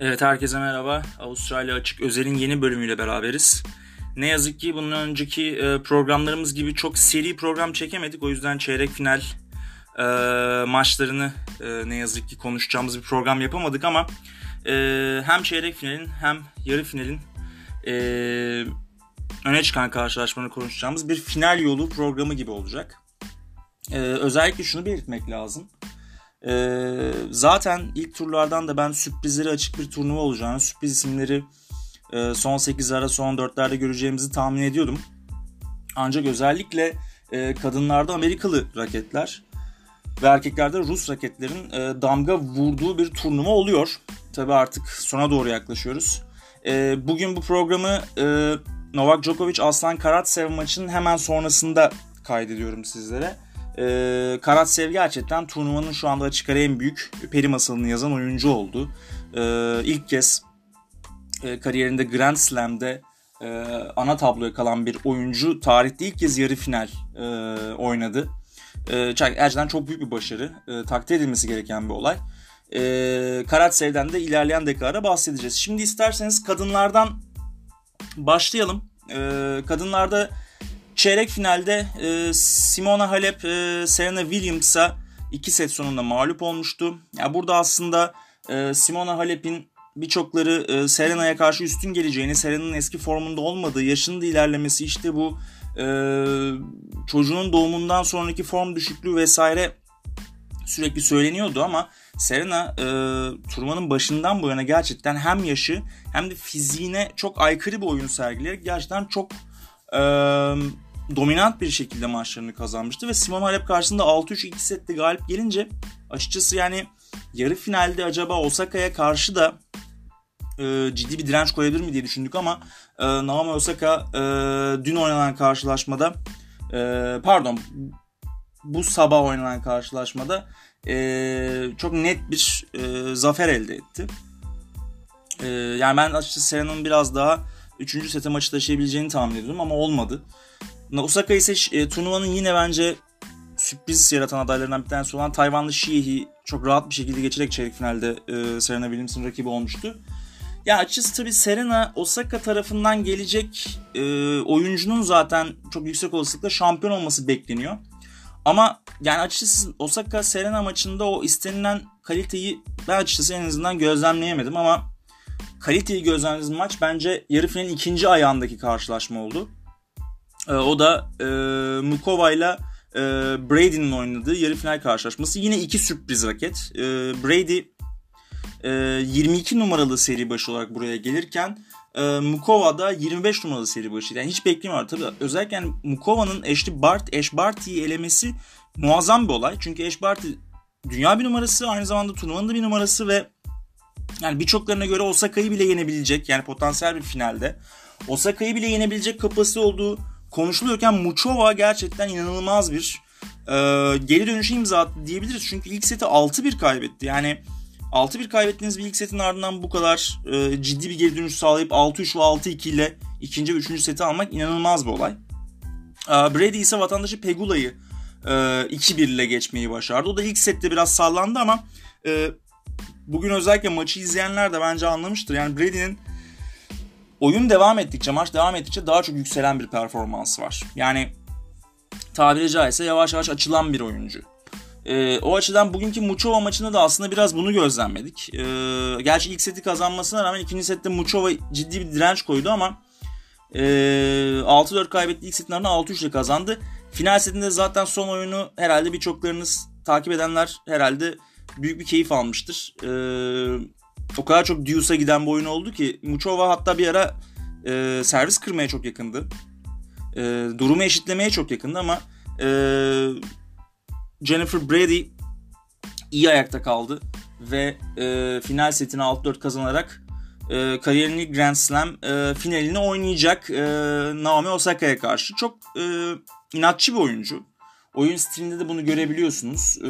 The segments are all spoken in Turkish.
Evet herkese merhaba. Avustralya Açık Özel'in yeni bölümüyle beraberiz. Ne yazık ki bundan önceki e, programlarımız gibi çok seri program çekemedik. O yüzden çeyrek final e, maçlarını e, ne yazık ki konuşacağımız bir program yapamadık ama hem çeyrek finalin hem yarı finalin öne çıkan karşılaşmaları konuşacağımız bir final yolu programı gibi olacak. Özellikle şunu belirtmek lazım. Ee, zaten ilk turlardan da ben sürprizleri açık bir turnuva olacağını, sürpriz isimleri e, son 8'lerde, son 4'lerde göreceğimizi tahmin ediyordum. Ancak özellikle e, kadınlarda Amerikalı raketler ve erkeklerde Rus raketlerin e, damga vurduğu bir turnuva oluyor. Tabi artık sona doğru yaklaşıyoruz. E, bugün bu programı e, Novak Djokovic Aslan Karatsev maçının hemen sonrasında kaydediyorum sizlere. E, Karatsev gerçekten turnuvanın şu anda açık ara en büyük peri masalını yazan oyuncu oldu. E, ilk kez e, kariyerinde Grand Slam'de e, ana tabloya kalan bir oyuncu tarihte ilk kez yarı final e, oynadı. E, gerçekten çok büyük bir başarı. E, takdir edilmesi gereken bir olay. E, Karatsev'den de ilerleyen dakikalarda bahsedeceğiz. Şimdi isterseniz kadınlardan başlayalım. E, kadınlarda Çeyrek finalde e, Simona Halep e, Serena Williams'a iki set sonunda mağlup olmuştu. Yani burada aslında e, Simona Halep'in birçokları e, Serena'ya karşı üstün geleceğini, Serena'nın eski formunda olmadığı, yaşının da ilerlemesi işte bu e, çocuğun doğumundan sonraki form düşüklüğü vesaire sürekli söyleniyordu ama Serena e, turnuvanın başından bu yana gerçekten hem yaşı hem de fiziğine çok aykırı bir oyun sergileyerek gerçekten çok e, dominant bir şekilde maçlarını kazanmıştı ve Simon Halep karşısında 6-3 2 sette galip gelince açıkçası yani yarı finalde acaba Osaka'ya karşı da e, ciddi bir direnç koyabilir mi diye düşündük ama e, Naomi Osaka e, dün oynanan karşılaşmada e, pardon bu sabah oynanan karşılaşmada e, çok net bir e, zafer elde etti. E, yani ben açıkçası Serena'nın biraz daha 3. sete maçı taşıyabileceğini tahmin ediyordum ama olmadı. Osaka ise e, turnuvanın yine bence sürpriz yaratan adaylarından bir tanesi olan Tayvanlı Shihi çok rahat bir şekilde geçerek çeyrek finalde e, Serena Williams'ın rakibi olmuştu. Ya açıkçası tabii Serena Osaka tarafından gelecek e, oyuncunun zaten çok yüksek olasılıkla şampiyon olması bekleniyor. Ama yani açıkçası Osaka Serena maçında o istenilen kaliteyi ben açıkçası en azından gözlemleyemedim ama kaliteyi gözlemlediğimiz maç bence yarı finalin ikinci ayağındaki karşılaşma oldu. E, o da e, Mukova ile e, Brady'nin oynadığı yarı final karşılaşması. Yine iki sürpriz raket. E, Brady e, 22 numaralı seri başı olarak buraya gelirken e, Mukova da 25 numaralı seri başı. Yani hiç beklemiyor. Tabii özellikle yani Mukova'nın Ashley Bart, Ash Barty'yi elemesi muazzam bir olay. Çünkü Ash Barty dünya bir numarası aynı zamanda turnuvanın da bir numarası ve yani birçoklarına göre Osaka'yı bile yenebilecek yani potansiyel bir finalde. Osaka'yı bile yenebilecek kapasite olduğu konuşuluyorken Muchova gerçekten inanılmaz bir e, geri dönüşü imza attı diyebiliriz. Çünkü ilk seti 6-1 kaybetti. Yani 6-1 kaybettiğiniz bir ilk setin ardından bu kadar e, ciddi bir geri dönüş sağlayıp 6-3 ve 6-2 ile ikinci ve üçüncü seti almak inanılmaz bir olay. E, Brady ise vatandaşı Pegula'yı e, 2-1 ile geçmeyi başardı. O da ilk sette biraz sallandı ama e, bugün özellikle maçı izleyenler de bence anlamıştır. Yani Brady'nin oyun devam ettikçe, maç devam ettikçe daha çok yükselen bir performans var. Yani tabiri caizse yavaş yavaş açılan bir oyuncu. E, o açıdan bugünkü Muçova maçında da aslında biraz bunu gözlemledik. E, gerçi ilk seti kazanmasına rağmen ikinci sette Muçova ciddi bir direnç koydu ama e, 6-4 kaybetti ilk setin ardından 6-3 ile kazandı. Final setinde zaten son oyunu herhalde birçoklarınız takip edenler herhalde büyük bir keyif almıştır. E, o kadar çok Deuce'a giden bir oyun oldu ki Muchova hatta bir ara e, servis kırmaya çok yakındı. E, durumu eşitlemeye çok yakındı ama e, Jennifer Brady iyi ayakta kaldı ve e, final setini 6-4 kazanarak e, kariyerinin Grand Slam e, finalini oynayacak e, Naomi Osaka'ya karşı. Çok e, inatçı bir oyuncu. Oyun stilinde de bunu görebiliyorsunuz. E,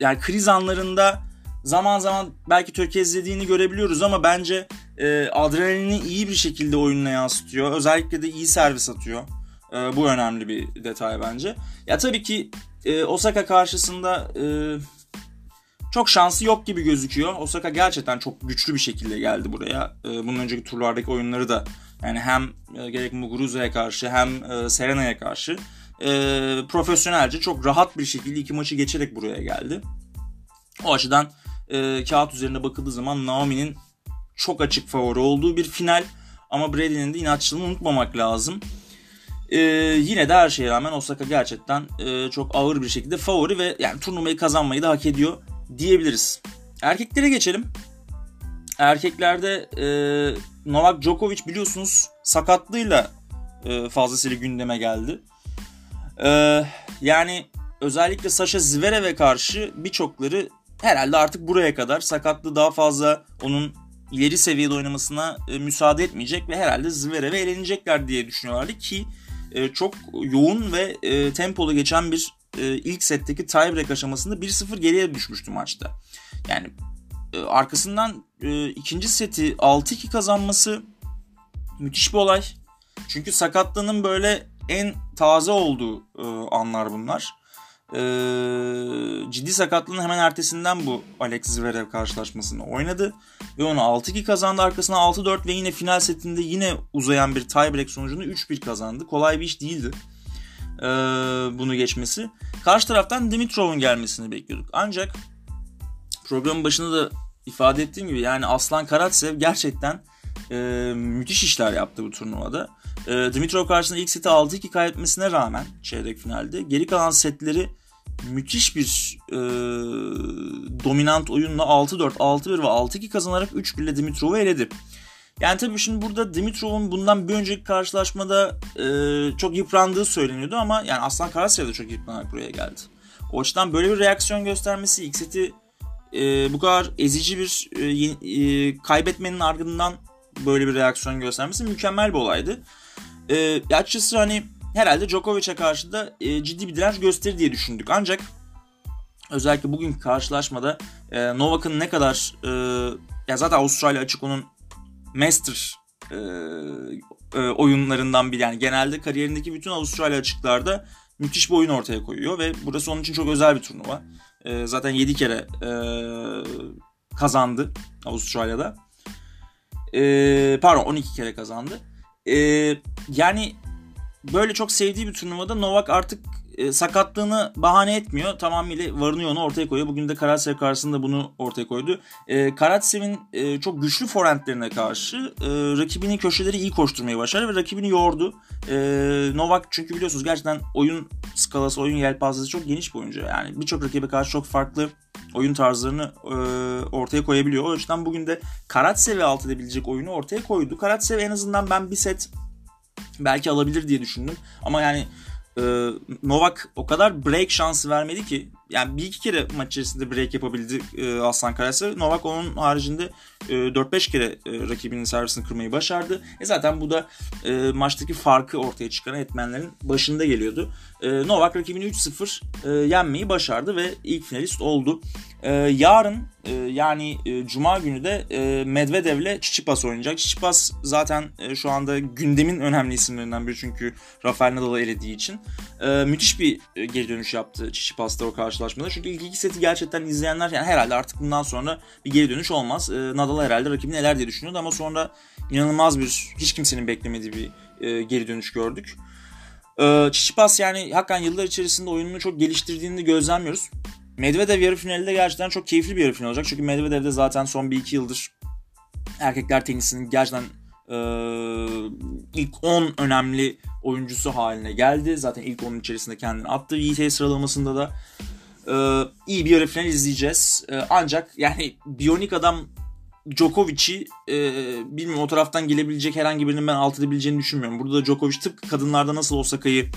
yani kriz anlarında zaman zaman belki tökezlediğini görebiliyoruz ama bence e, adrenalini iyi bir şekilde oyununa yansıtıyor. Özellikle de iyi servis atıyor. E, bu önemli bir detay bence. Ya tabii ki e, Osaka karşısında e, çok şansı yok gibi gözüküyor. Osaka gerçekten çok güçlü bir şekilde geldi buraya. E, bunun önceki turlardaki oyunları da yani hem e, gerek Muguruza'ya karşı hem e, Serena'ya karşı e, profesyonelce çok rahat bir şekilde iki maçı geçerek buraya geldi. O açıdan e, kağıt üzerine bakıldığı zaman Naomi'nin çok açık favori olduğu bir final. Ama Brady'nin de inatçılığını unutmamak lazım. Ee, yine de her şeye rağmen Osaka gerçekten e, çok ağır bir şekilde favori ve yani turnuvayı kazanmayı da hak ediyor diyebiliriz. Erkeklere geçelim. Erkeklerde e, Novak Djokovic biliyorsunuz sakatlığıyla e, fazlasıyla gündeme geldi. E, yani özellikle Sasha Zverev'e karşı birçokları herhalde artık buraya kadar sakatlığı daha fazla onun ileri seviyede oynamasına e, müsaade etmeyecek ve herhalde Zverev'e elenecekler diye düşünüyorlardı ki e, çok yoğun ve e, tempolu geçen bir e, ilk setteki tiebreak aşamasında 1-0 geriye düşmüştü maçta. Yani e, arkasından e, ikinci seti 6-2 kazanması müthiş bir olay. Çünkü sakatlığının böyle en taze olduğu e, anlar bunlar. E, ciddi sakatlığının hemen ertesinden bu Alex Zverev karşılaşmasını oynadı. Ve onu 6-2 kazandı. Arkasına 6-4 ve yine final setinde yine uzayan bir tiebreak sonucunu 3-1 kazandı. Kolay bir iş değildi e, bunu geçmesi. Karşı taraftan Dimitrov'un gelmesini bekliyorduk. Ancak programın başında da ifade ettiğim gibi yani Aslan Karatsev gerçekten e, müthiş işler yaptı bu turnuvada. E, Dimitrov karşısında ilk seti 6-2 kaybetmesine rağmen çeyrek finalde geri kalan setleri müthiş bir e, dominant oyunla 6-4, 6-1 ve 6-2 kazanarak 3-1 ile Dimitrov'u eledi. Yani tabii şimdi burada Dimitrov'un bundan bir önceki karşılaşmada e, çok yıprandığı söyleniyordu ama yani Aslan Karasya da çok yıpranarak buraya geldi. O açıdan böyle bir reaksiyon göstermesi ilk seti e, bu kadar ezici bir e, e, kaybetmenin ardından böyle bir reaksiyon göstermesi mükemmel bir olaydı. E, açıkçası hani herhalde Djokovic'e karşı da e, ciddi bir direnç gösterir diye düşündük. Ancak özellikle bugünkü karşılaşmada e, Novak'ın ne kadar e, ya zaten Avustralya açık onun master e, e, oyunlarından biri. Yani genelde kariyerindeki bütün Avustralya açıklarda müthiş bir oyun ortaya koyuyor ve burası onun için çok özel bir turnuva. E, zaten 7 kere e, kazandı Avustralya'da. E, pardon 12 kere kazandı. E, yani böyle çok sevdiği bir turnuvada Novak artık e, sakatlığını bahane etmiyor. Tamamıyla varını yoğunu ortaya koyuyor. Bugün de Karatsev karşısında bunu ortaya koydu. E, Karatsev'in e, çok güçlü forentlerine karşı e, rakibinin köşeleri iyi koşturmayı başardı ve rakibini yordu. E, Novak çünkü biliyorsunuz gerçekten oyun skalası, oyun yelpazesi çok geniş bir oyuncu. Yani birçok rakibe karşı çok farklı oyun tarzlarını e, ortaya koyabiliyor. O yüzden bugün de Karatsev'e alt edebilecek oyunu ortaya koydu. Karatsev en azından ben bir set belki alabilir diye düşündüm. Ama yani e, Novak o kadar break şansı vermedi ki yani bir iki kere maç içerisinde break yapabildi e, Aslan Karası. Novak onun haricinde e, 4-5 kere e, rakibinin servisini kırmayı başardı. E zaten bu da e, maçtaki farkı ortaya çıkaran etmenlerin başında geliyordu. E, Novak rakibini 3-0 e, yenmeyi başardı ve ilk finalist oldu. E, yarın e, yani e, Cuma günü de e, Medvedev'le Çiçipas oynayacak. Çiçipas zaten e, şu anda gündemin önemli isimlerinden biri çünkü Rafael Nadal'ı elediği için. E, müthiş bir e, geri dönüş yaptı Çiçipas'ta o karşılaşmada. Çünkü ilk iki seti gerçekten izleyenler yani herhalde artık bundan sonra bir geri dönüş olmaz. E, Nadal herhalde rakibini neler diye düşünüyordu ama sonra inanılmaz bir hiç kimsenin beklemediği bir e, geri dönüş gördük. E, Çiçipas yani hakikaten yıllar içerisinde oyununu çok geliştirdiğini gözlemliyoruz. Medvedev yarı finalde gerçekten çok keyifli bir yarı final olacak. Çünkü Medvedev de zaten son 1-2 yıldır erkekler tenisinin gerçekten e, ilk 10 önemli oyuncusu haline geldi. Zaten ilk 10'un içerisinde kendini attı. VT sıralamasında da e, iyi bir yarı final izleyeceğiz. E, ancak yani Bionik adam Djokovic'i e, bilmiyorum o taraftan gelebilecek herhangi birinin ben alt edebileceğini düşünmüyorum. Burada da Djokovic tıpkı kadınlarda nasıl Osaka'yı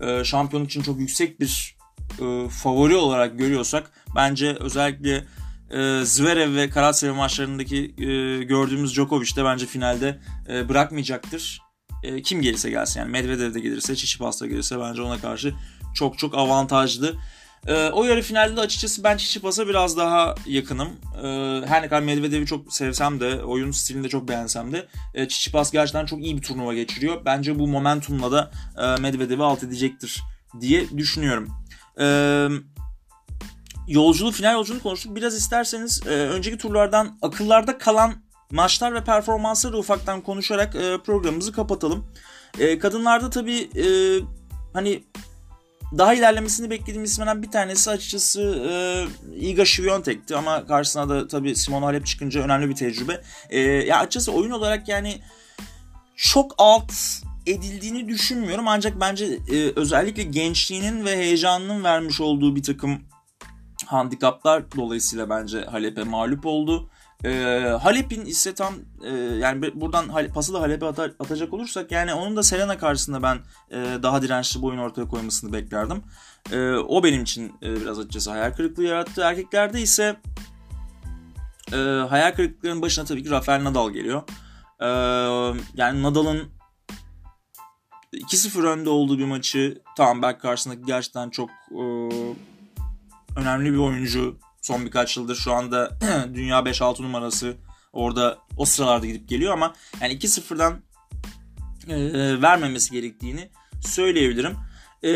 e, şampiyon için çok yüksek bir e, favori olarak görüyorsak bence özellikle e, Zverev ve Karatsev maçlarındaki e, gördüğümüz Djokovic de bence finalde e, bırakmayacaktır. E, kim gelirse gelsin yani Medvedev de gelirse, Tsitsipas da gelirse bence ona karşı çok çok avantajlı. E, o yarı finalde açıkçası ben Tsitsipas'a biraz daha yakınım. E, her ne kadar Medvedev'i çok sevsem de, oyun stilini de çok beğensem de e, Tsitsipas gerçekten çok iyi bir turnuva geçiriyor. Bence bu momentumla da e, Medvedev'i alt edecektir diye düşünüyorum. Ee, yolculuğu, final yolculuğunu konuştuk. Biraz isterseniz e, önceki turlardan akıllarda kalan maçlar ve performansları ufaktan konuşarak e, programımızı kapatalım. E, kadınlarda tabii e, hani daha ilerlemesini beklediğim isimlerden bir tanesi açıkçası e, Iga Świątek'ti ama karşısına da tabii Simon Halep çıkınca önemli bir tecrübe. E, ya açıkçası oyun olarak yani çok alt edildiğini düşünmüyorum ancak bence e, özellikle gençliğinin ve heyecanının vermiş olduğu bir takım handikaplar dolayısıyla bence Halep'e mağlup oldu. E, Halep'in ise tam e, yani buradan pası da Halep'e atar, atacak olursak yani onun da Serena karşısında ben e, daha dirençli bir oyun ortaya koymasını beklerdim. E, o benim için e, biraz açıkçası hayal kırıklığı yarattı. Erkeklerde ise e, hayal kırıklıklarının başına tabii ki Rafael Nadal geliyor. E, yani Nadal'ın 2-0 önde olduğu bir maçı tamam belki karşısındaki gerçekten çok e, önemli bir oyuncu son birkaç yıldır şu anda dünya 5-6 numarası orada o sıralarda gidip geliyor ama yani 2-0'dan e, vermemesi gerektiğini söyleyebilirim. E,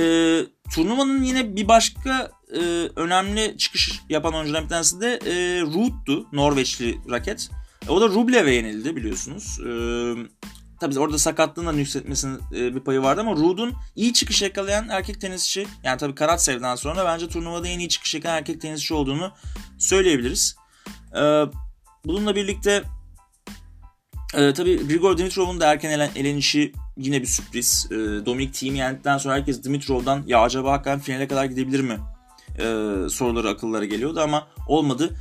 turnuvanın yine bir başka e, önemli çıkış yapan oyunculardan bir tanesi de e, Ruud'tu. Norveçli raket. E, o da Rublev'e yenildi biliyorsunuz. E, Tabii orada sakatlığın da yükseltmesinin e, bir payı vardı ama Ruud'un iyi çıkış yakalayan erkek tenisçi yani tabii Karatsev'den sonra bence turnuvada en iyi çıkış yakalayan erkek tenisçi olduğunu söyleyebiliriz. E, bununla birlikte e, tabii Grigor Dimitrov'un da erken elen, elenişi yine bir sürpriz. E, Dominic Thiem yendikten sonra herkes Dimitrov'dan ya acaba hakikaten finale kadar gidebilir mi e, soruları akıllara geliyordu ama olmadı.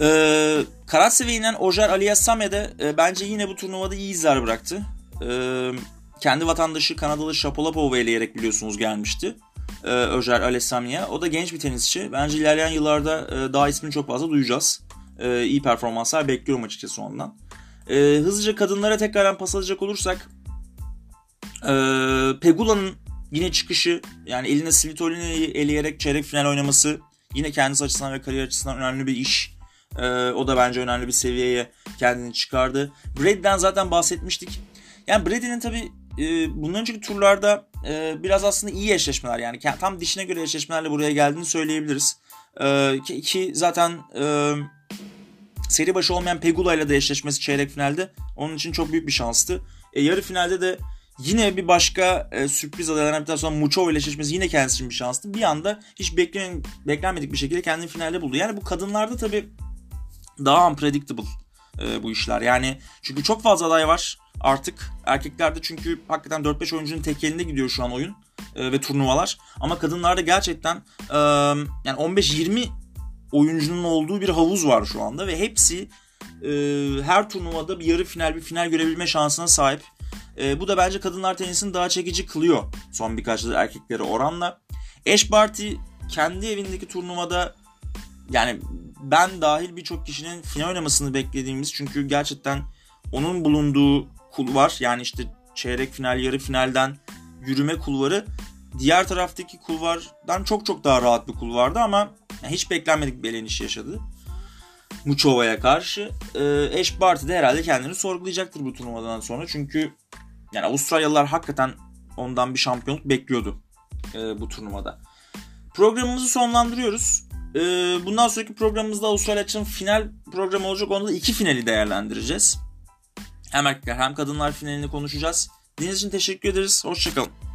Ee, Karatseve'ye inen Ojar Aliyasame de e, bence yine bu turnuvada iyi izler bıraktı. Ee, kendi vatandaşı Kanadalı Shapolapov'u eleyerek biliyorsunuz gelmişti. Ee, Ojar Aliyasami'ye. O da genç bir tenisçi. Bence ilerleyen yıllarda e, daha ismini çok fazla duyacağız. Ee, iyi performanslar bekliyorum açıkçası ondan. Ee, hızlıca kadınlara tekrardan pas alacak olursak e, Pegula'nın yine çıkışı yani eline Svitolina'yı eleyerek çeyrek final oynaması yine kendisi açısından ve kariyer açısından önemli bir iş. Ee, o da bence önemli bir seviyeye kendini çıkardı. Brady'den zaten bahsetmiştik. Yani Brady'nin tabii e, bundan önceki turlarda e, biraz aslında iyi eşleşmeler yani tam dişine göre eşleşmelerle buraya geldiğini söyleyebiliriz. E, ki, ki zaten e, seri başı olmayan Pegula ile de eşleşmesi çeyrek finalde onun için çok büyük bir şanstı. E, yarı finalde de yine bir başka e, sürpriz adaylarından bir tanesi olan Muçova ile eşleşmesi yine kendisi için bir şanstı. Bir anda hiç beklen, beklenmedik bir şekilde kendini finalde buldu. Yani bu kadınlarda tabii daha unpredictable e, bu işler. Yani çünkü çok fazla aday var artık. Erkeklerde çünkü hakikaten 4-5 oyuncunun tek elinde gidiyor şu an oyun e, ve turnuvalar. Ama kadınlarda gerçekten e, yani 15-20 oyuncunun olduğu bir havuz var şu anda ve hepsi e, her turnuvada bir yarı final bir final görebilme şansına sahip. E, bu da bence kadınlar tenisini daha çekici kılıyor son birkaç yıldır erkeklere oranla. Ash Barty kendi evindeki turnuvada yani ben dahil birçok kişinin final oynamasını beklediğimiz çünkü gerçekten onun bulunduğu kulvar yani işte çeyrek final yarı finalden yürüme kulvarı diğer taraftaki kulvardan çok çok daha rahat bir kulvardı ama hiç beklenmedik bir eleniş yaşadı. Muçova'ya karşı. E, Ash Barty de herhalde kendini sorgulayacaktır bu turnuvadan sonra. Çünkü yani Avustralyalılar hakikaten ondan bir şampiyonluk bekliyordu e, bu turnuvada. Programımızı sonlandırıyoruz. Ee, bundan sonraki programımızda Avustralya için final programı olacak. Onda da iki finali değerlendireceğiz. Hem erkekler hem kadınlar finalini konuşacağız. Dinlediğiniz için teşekkür ederiz. Hoşçakalın.